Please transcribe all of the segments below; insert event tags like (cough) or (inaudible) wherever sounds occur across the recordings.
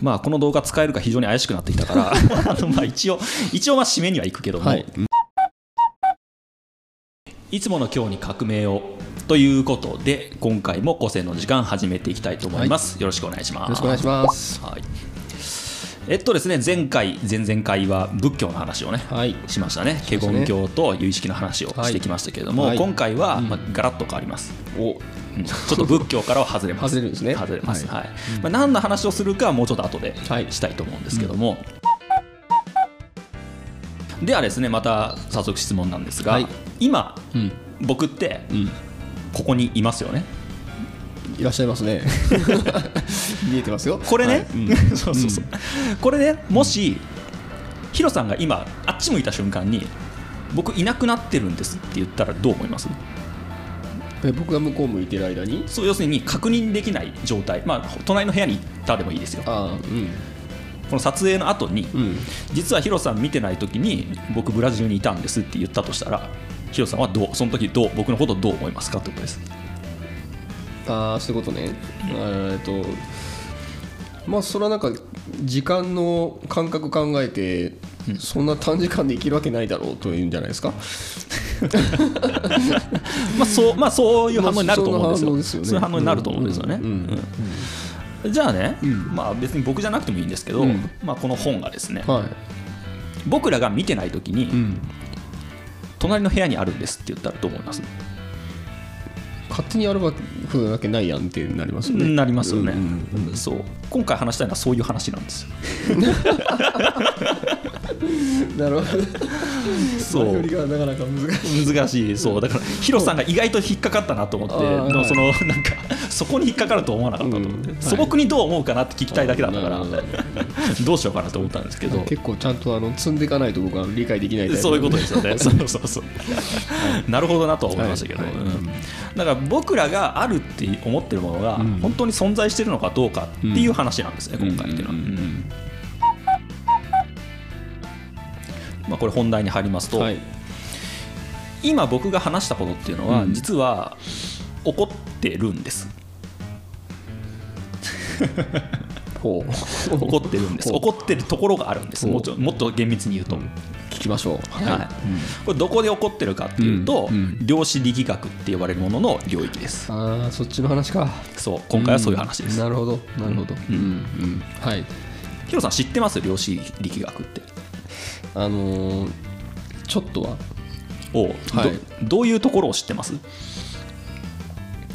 まあこの動画使えるか非常に怪しくなってきたから (laughs) あのまあ一応一応まあ締めには行くけども、はい。いつもの今日に革命をということで今回も個性の時間始めていきたいと思います、よろしくお願いします。よろしくお願いします。はいえっとですね前回前々回は仏教の話をね、はい。しましたね。華厳教と有意識の話をしてきましたけれども、はい。今回は、まあ、ガラッと変わります、お。うん。ちょっと仏教からは外れます。外れですね。外れます、ははい。まあ、何の話をするかはもうちょっと後ではいしたいと思うんですけども、ではですねまた早速質問なんですが、はい。今うん。僕ってうん。ここにいますよねいらっしゃいますね。(laughs) 見えてますよ。これね、はい。うん。(laughs) そうそうそう、これねもしヒロさんが今あっち向いた瞬間に僕いなくなってるんですって言ったらどう思います？え僕が向こう向いてる間に？そう要するに確認できない状態、まあ、隣の部屋に行ったでもいいですよ。ああうん。この撮影の後に、うん。実はヒロさん見てない時に僕ブラジルにいたんですって言ったとしたらヒロさんはどうその時どう僕のことどう思いますかってことですああそういうことね。えーっとまあそれはなんか時間の感覚考えて、そんな短時間で生きるわけないだろうというんじゃないですか？(laughs) まあそうまあそういう反応になると思うんですよ,、まあそういう反応になると思うんですよね、じゃあね、んまあ別に僕じゃなくてもいいんですけど、うん。まあ、この本がですね、はい。僕らが見てない時に、うん。隣の部屋にあるんですって言ったらどう思います、勝手にやるわけないやんってなりますよね。なりますよね、うんうんそう。今回話したいのはそういう話なんですよ。(laughs) なるほど。そう。がなかなか難しい。難しい。そう。だからヒロさんが意外と引っかかったなと思ってあーでもはいそのなんかそこに引っかかると思わなかったと思って、うんはい。素朴にどう思うかなって聞きたいだけだったから、ど。どうしようかなと思ったんですけど。結構ちゃんとあの積んでいかないと僕は理解できないそういうことですよね。そうそうそう。なるほどなとは思いましたけど、はい。はいうん。だから僕らがあるって思ってるものがうん。本当に存在してるのかどうかっていう話なんですね、今回っていうのは、まあ、これ本題に入りますと、はい。今僕が話したことっていうのは、うん。実は起こってるんです (laughs) ほう (laughs) 起こってるんです。ほう。起こってるところがあるんです。もっと厳密に言うと、聞きましょう。はい。これどこで起こってるかっていうと、量子力学って呼ばれるものの領域です。ああそっちの話か。そう今回はそういう話です、ん。なるほどなるほど。うん。うん。うんはい。ヒロさん知ってます？量子力学って。あのーちょっとは。おうはい。どどういうところを知ってます？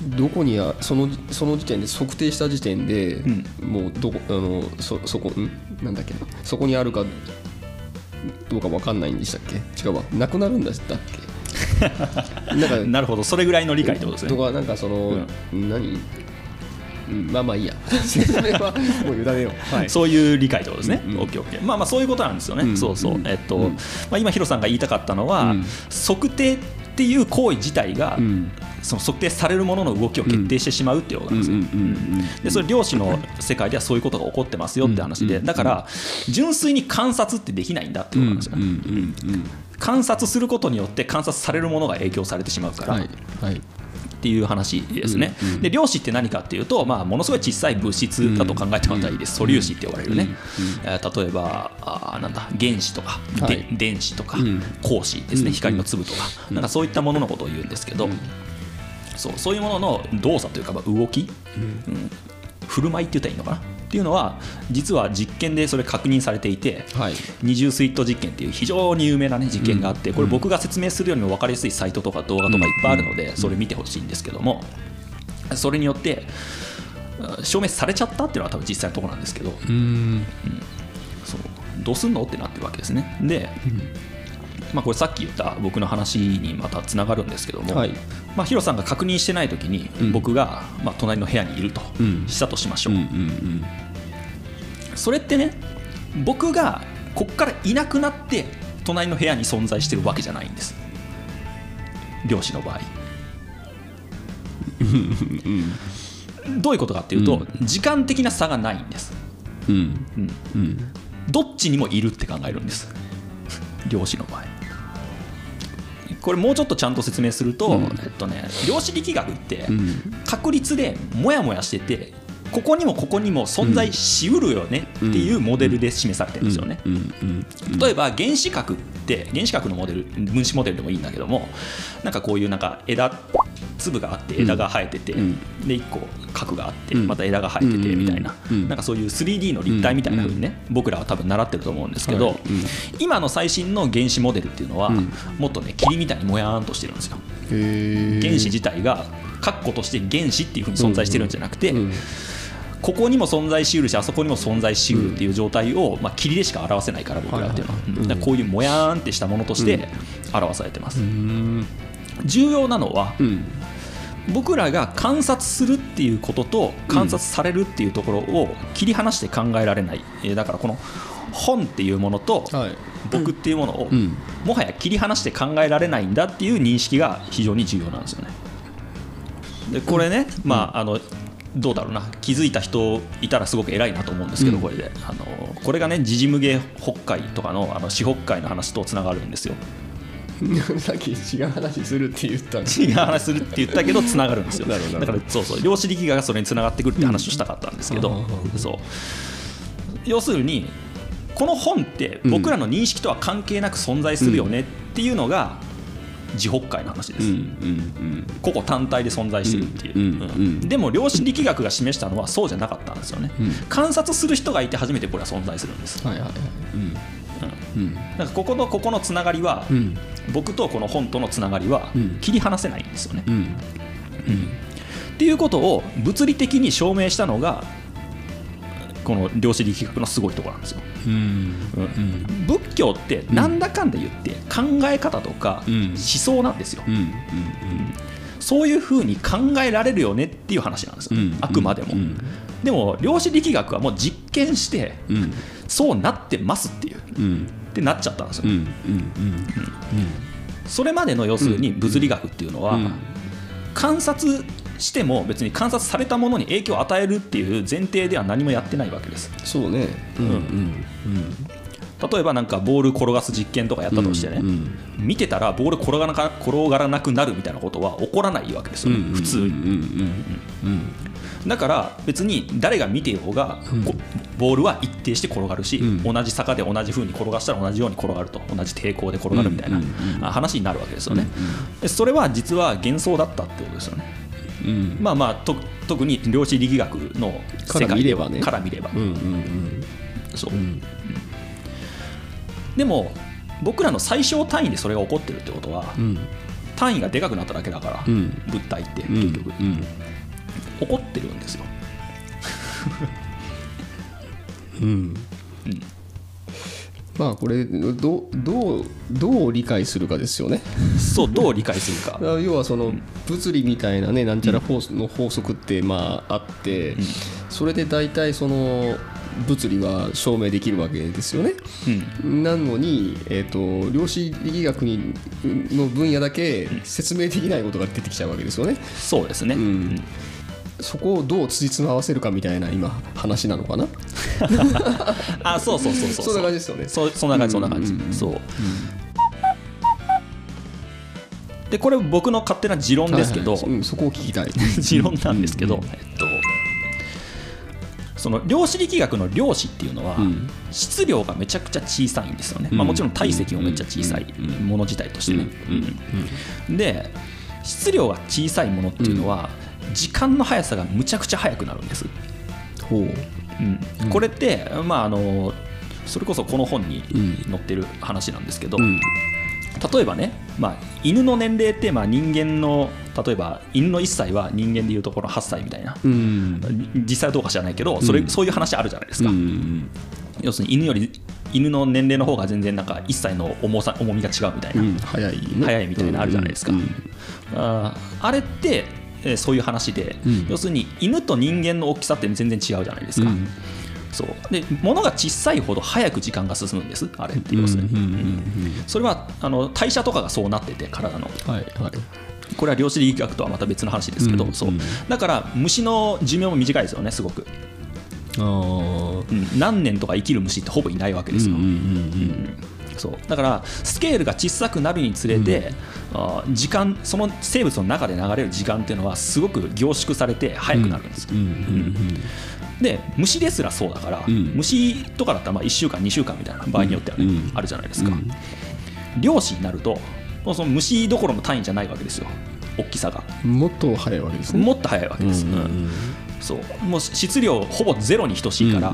どこにあそのその時点で測定した時点で、ん。もうどこあのそそこん？なんだっけな。そこにあるかどうかわかんないんでしたっけ？違うわ。なくなるんだったっけ？(laughs) なんかなるほど。それぐらいの理解ってことですね。とかなんかその、何、うん、まあまあいいや。(laughs) 説明はもう委ねよう、はい、そういう理解ってことですね、うんうん。オッケーオッケー。まあまあそういうことなんですよね、うんそうそう、うん。えっと、うんまあ、今ヒロさんが言いたかったのは、うん。測定っていう行為自体が、うんその測定されるものの動きを決定してしまうっていうことなんですよ、うんうんうんうんでそれ量子の世界ではそういうことが起こってますよって話で、うんだから純粋に観察ってできないんだってことなんですよ、うんうんうん観察することによって観察されるものが影響されてしまうから、はいはい。っていう話ですね、うんうんで量子って何かっていうと、まあ、ものすごい小さい物質だと考えてもらったらいいです、素粒子って呼ばれるね、えー例えばあーなんだ原子とか、はい。で電子とか、うん。光子ですね、うん光の粒とか、なんかそういったもののことを言うんですけど、そうそういうものの動作というか、まあ動き、うん。振る舞いって言ったらいいのかな？っていうのは実は実験でそれ確認されていて、はい。二重スイート実験っていう非常に有名な、ね、実験があって、これ僕が説明するよりも分かりやすいサイトとか動画とかいっぱいあるので、それ見てほしいんですけどもそれによってあ証明されちゃったっていうのは多分実際のところなんですけどうん。そう。どうすんの？ってなってるわけですね。で、まあ、これさっき言った僕の話にまたつながるんですけども、はい。まあ、ヒロさんが確認してない時にうん。僕が、まあ、隣の部屋にいるとうん。したとしましょう、それってね僕がこっからいなくなって隣の部屋に存在してるわけじゃないんです。漁師の場合。どういうことかっていうと、時間的な差がないんです、うん。うん、うん。どっちにもいるって考えるんです漁師の場合。これもうちょっとちゃんと説明すると、うん。えっとね、量子力学ってうん。確率でモヤモヤしててここにもここにも存在しうるよねっていうモデルで示されてるんですよね。例えば原子核って原子核のモデル分子モデルでもいいんだけどもなんかこういうなんか枝粒があって枝が生えてて、うん。で1個核があってうん。また枝が生えててみたいな、うん。なんかそういう 3D の立体みたいな風にね、僕らは多分習ってると思うんですけど、はい。うん。今の最新の原子モデルっていうのは、うん。もっとね霧みたいにもやーんとしてるんですよ。原子自体が括弧として原子っていう風に存在してるんじゃなくて、うん。ここにも存在しうるしあそこにも存在しうるっていう状態を、まあ、霧でしか表せないから僕らっていうのは、こういうもやーんってしたものとして表されてます、うん。重要なのはうん僕らが観察するっていうことと観察されるっていうところを切り離して考えられない、えーだからこの本っていうものとはい。僕っていうものをうん。もはや切り離して考えられないんだっていう認識が非常に重要なんですよね。でこれね、まああのどうだろうな。気づいた人いたらすごく偉いなと思うんですけど、うん。これで。あのこれがね時事無芸北海とかのあの四北海の話とつながるんですよ。(laughs) さっき違う話するって言ったん違う話するって言ったけどつながるんですよ。だからそうそう量子力学がそれにつながってくるって話をしたかったんですけど、うんそう。要するにこの本って僕らの認識とは関係なく存在するよねっていうのが自北海の話です、個々単体で存在してるっていう、でも量子力学が示したのはそうじゃなかったんですよね、うん。観察する人がいて初めてこれは存在するんです、はいはいはい。うん。うん。だからここのここのつながりは、うん僕とこの本とのつながりはうん。切り離せないんですよね、うん。っていうことを物理的に証明したのがこの量子力学のすごいところなんですよ、うん。仏教ってなんだかんだ言って考え方とかうん。思想なんですよ、うん。うん。そういうふうに考えられるよねっていう話なんですよ、うん。あくまでも、うん。でも量子力学はもう実験してうん。そうなってますっていう。うんってなっちゃったんですよ、うんうんそれまでの要するに物理学っていうのは、うん。観察しても別に観察されたものに影響を与えるっていう前提では何もやってないわけです。そうね。うんうん例えばなんかボール転がす実験とかやったとしてね、うんうん。見てたらボール転がらなか転がらなくなるみたいなことは起こらないわけですよね、普通にうんうんだから別に誰が見ていようが、ボールは一定して転がるし、うん。同じ坂で同じ風に転がしたら同じように転がると同じ抵抗で転がるみたいな話になるわけですよね、でそれは実は幻想だったってことですよね。うん。うんまあまあと特に量子力学の世界から見ればね。から見れば、うんうん。そう。うんでも僕らの最小単位でそれが起こってるってことは、うん。単位がでかくなっただけだから、うん。物体ってうん。結局、うん。起こってるんですよ。うん。まあこれどどうどう理解するかですよね。そうどう理解するか。あ (laughs) 要はその物理みたいなねなんちゃら法の法則ってまああってそれで大体その物理は証明できるわけですよね。うん。なのに、えー、と量子力学にの分野だけ説明できないことが出てきちゃうわけですよね。そうですね、うん。そこをどう辻褄合わせるかみたいな今話なのかな？(laughs) あそうそうそうそう。そんな感じですよね。そうそんな感じそんな感じ、うん。うん。うんそう。でこれ僕の勝手な持論ですけど、はいはいうんそこを聞きたい。(laughs) 持論なんですけど、うん。えっとその量子力学の量子っていうのは、うん。質量がめちゃくちゃ小さいんですよね、うん。まあ、もちろん体積もめっちゃ小さいうんもの自体としてね、うん。で質量が小さいものっていうのは、時間の速さがむちゃくちゃ速くなるんです、ほう。うん。これって、まあ、あのそれこそこの本に載ってる話なんですけど、うん例えばね、まあ、犬の年齢ってまあ人間の例えば犬の1歳は人間でいうところ8歳みたいな、うん。実際はどうか知らないけどそれ、うん。そういう話あるじゃないですか、うん要するに犬より犬の年齢の方が全然なんか1歳の重さ重みが違うみたいな、うん早いね。早いみたいなのあるじゃないですか、うん。あーあれって、えーそういう話で、うん。要するに犬と人間の大きさって全然違うじゃないですか、うんそう。で物が小さいほど早く時間が進むんですあれって要するに、うんうんうんそれはあの代謝とかがそうなってて体の。はいはい。これは量子力学とはまた別の話ですけど、そううんう。ん。だから虫の寿命も短いですよねすごく、うん。何年とか生きる虫ってほぼいないわけですよ、うんうんそう。だからスケールが小さくなるにつれて、あ時間その生物の中で流れる時間っていうのはすごく凝縮されて速くなるんですよ、で虫ですらそうだから、ん。虫とかだったらまあ1週間2週間みたいな場合によってはね、うん。あるじゃないですか、うん。漁師になるとその虫どころの単位じゃないわけですよ。大きさが。もっと早いわけですね。もっと速いわけです、うんうん。うんそう。もう質量ほぼゼロに等しいから、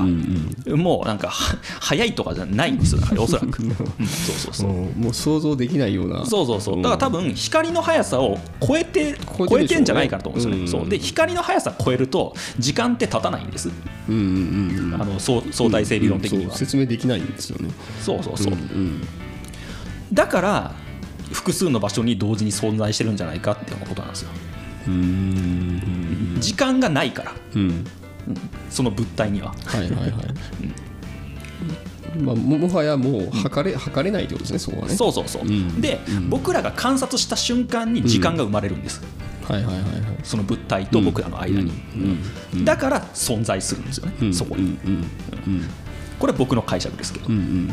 もうなんか (laughs) は速いとかじゃないんですよだからおそらく、(laughs) うんそうそうそう。もう想像できないような。そうそうそう。だから多分光の速さを超えて超えてんじゃないかなと思うんですよね、うんそう。で光の速さ超えると時間って経たないんです。うんうんうんあの相相対性理論的には、説明できないんですよね。そうそうそう、んだから複数の場所に同時に存在してるんじゃないかっていうことなんですよ。うんうん時間がないから。うん。その物体には。はいはいはい。(laughs) まあ、ももはやもう測れ測れないってことですね、そこはね。そうそうそう、ん。で、僕らが観察した瞬間に時間が生まれるんです、はいはいはいはい。その物体と僕らの間に、うん。だから存在するんですよね、うん。そこに、うん。うん。これは僕の解釈ですけど、うんうん。い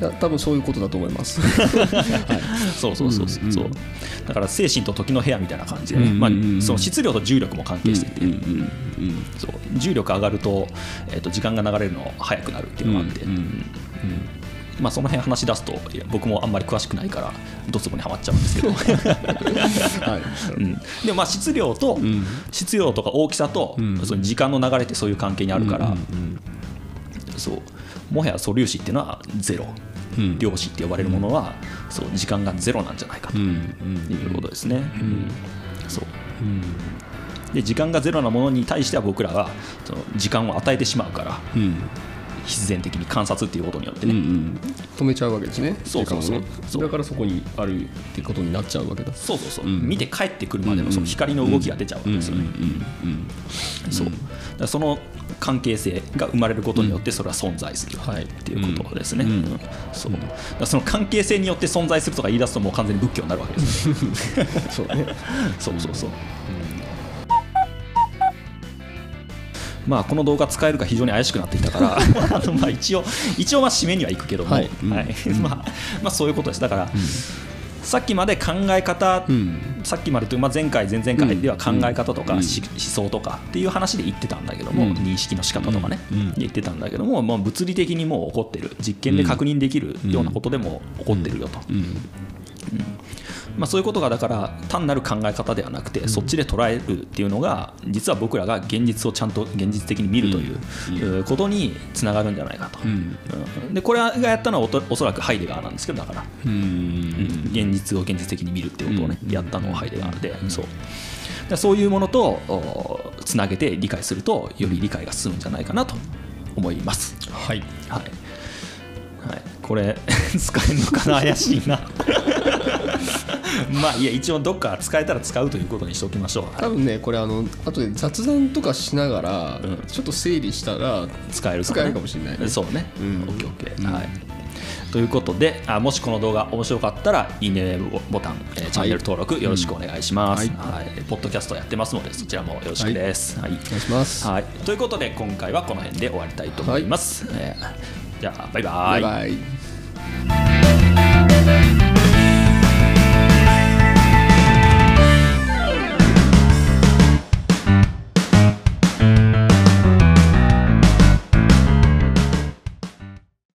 や多分そういうことだと思います。(laughs) そうそうそうそう、う。んそうだから精神と時の部屋みたいな感じで。ね、まあ、その質量と重力も関係してて、そう。重力上がると,、えー、と時間が流れるの早くなるっていうのがあって、まあ、その辺話し出すと僕もあんまり詳しくないからドツボにはまっちゃうんですけど、(laughs) はい。うん、でもまあ質量と、ん。質量とか大きさと、ん。その時間の流れってそういう関係にあるから、そう。もはや素粒子っていうのはゼロ、うん量子って呼ばれるものは、そう時間がゼロなんじゃないかということですね。うん。そう。で時間がゼロなものに対しては僕らはその時間を与えてしまうからうん。必然的に観察っていうことによってうんうね、ん。止めちゃうわけですね。そうそうそう。だからそこにあるってことになっちゃうわけだ。そうそうそう、うん。見て帰ってくるまでのその光の動きが出ちゃうわけですよね。そう。だその関係性が生まれることによってそれは存在するはいっていうことですね。うん。うん。その関係性によって存在するとか言い出すともう完全に仏教になるわけですよ。(laughs) そうね。(laughs) そうそうそう。まあこの動画使えるか非常に怪しくなってきたから (laughs) あのまあ一応一応まあ締めには行くけども、はい。うん。まあまあそういうことです。だから、さっきまで考え方、うん。さっきまでという、まあ、前回前々回では考え方とか、思想とかっていう話で言ってたんだけども、うん。認識の仕方とかね、うん。言ってたんだけども、まあ、物理的にもう起こってる。実験で確認できるようなことでも起こってるよと、うんまあ、そういうことがだから単なる考え方ではなくて、そっちで捉えるっていうのが実は僕らが現実をちゃんと現実的に見るという、えーことにつながるんじゃないかと、でこれがやったのはおそらくハイデガーなんですけどだから、うん。現実を現実的に見るっていうことをね、やったのはハイデガーで、そう。でそういうものとおつなげて理解するとより理解が進むんじゃないかなと思います。はい。はい。はい、これ (laughs) 使えるのかな？怪しいな (laughs) まあいや一応どっか使えたら使うということにしておきましょう、はい。多分ねこれあの後で雑談とかしながら、うん。ちょっと整理したら使えるか,、使えるかもしれないね。そうね、うん。オッケーオッケー、はい。ということであもしこの動画面白かったらいいねボタン、えーチャンネル登録よろしくお願いします、うんはい。ポッドキャストやってますのでそちらもよろしくです、はい。お願いします。はい、ということで今回はこの辺で終わりたいと思い。ます、えーじゃあバイバイ。バイバイ